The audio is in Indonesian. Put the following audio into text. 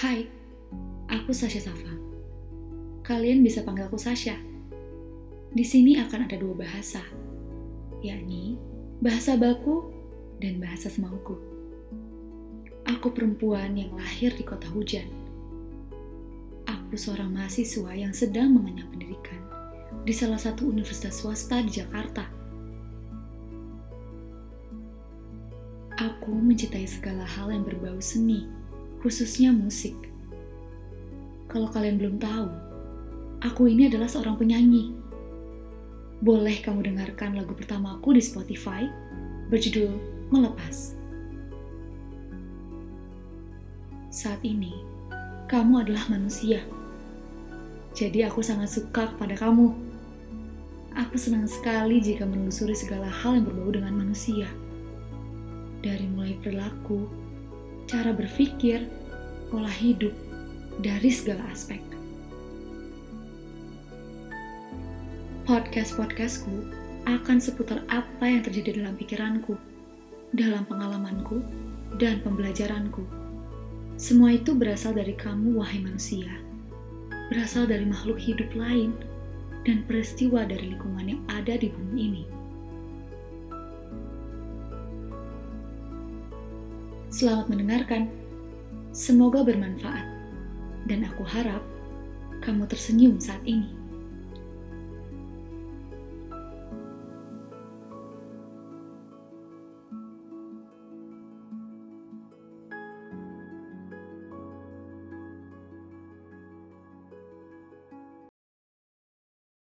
Hai, aku Sasha Safa. Kalian bisa panggil aku Sasha. Di sini akan ada dua bahasa, yakni bahasa baku dan bahasa semauku. Aku perempuan yang lahir di kota hujan. Aku seorang mahasiswa yang sedang mengenyam pendidikan di salah satu universitas swasta di Jakarta. Aku mencintai segala hal yang berbau seni, khususnya musik. Kalau kalian belum tahu, aku ini adalah seorang penyanyi. Boleh kamu dengarkan lagu pertamaku di Spotify berjudul Melepas. Saat ini, kamu adalah manusia. Jadi aku sangat suka kepada kamu. Aku senang sekali jika menelusuri segala hal yang berbau dengan manusia. Dari mulai perilaku, cara berpikir, pola hidup, dari segala aspek. Podcast-podcastku akan seputar apa yang terjadi dalam pikiranku, dalam pengalamanku, dan pembelajaranku. Semua itu berasal dari kamu, wahai manusia. Berasal dari makhluk hidup lain dan peristiwa dari lingkungan yang ada di bumi ini. Selamat mendengarkan. Semoga bermanfaat. Dan aku harap kamu tersenyum saat ini.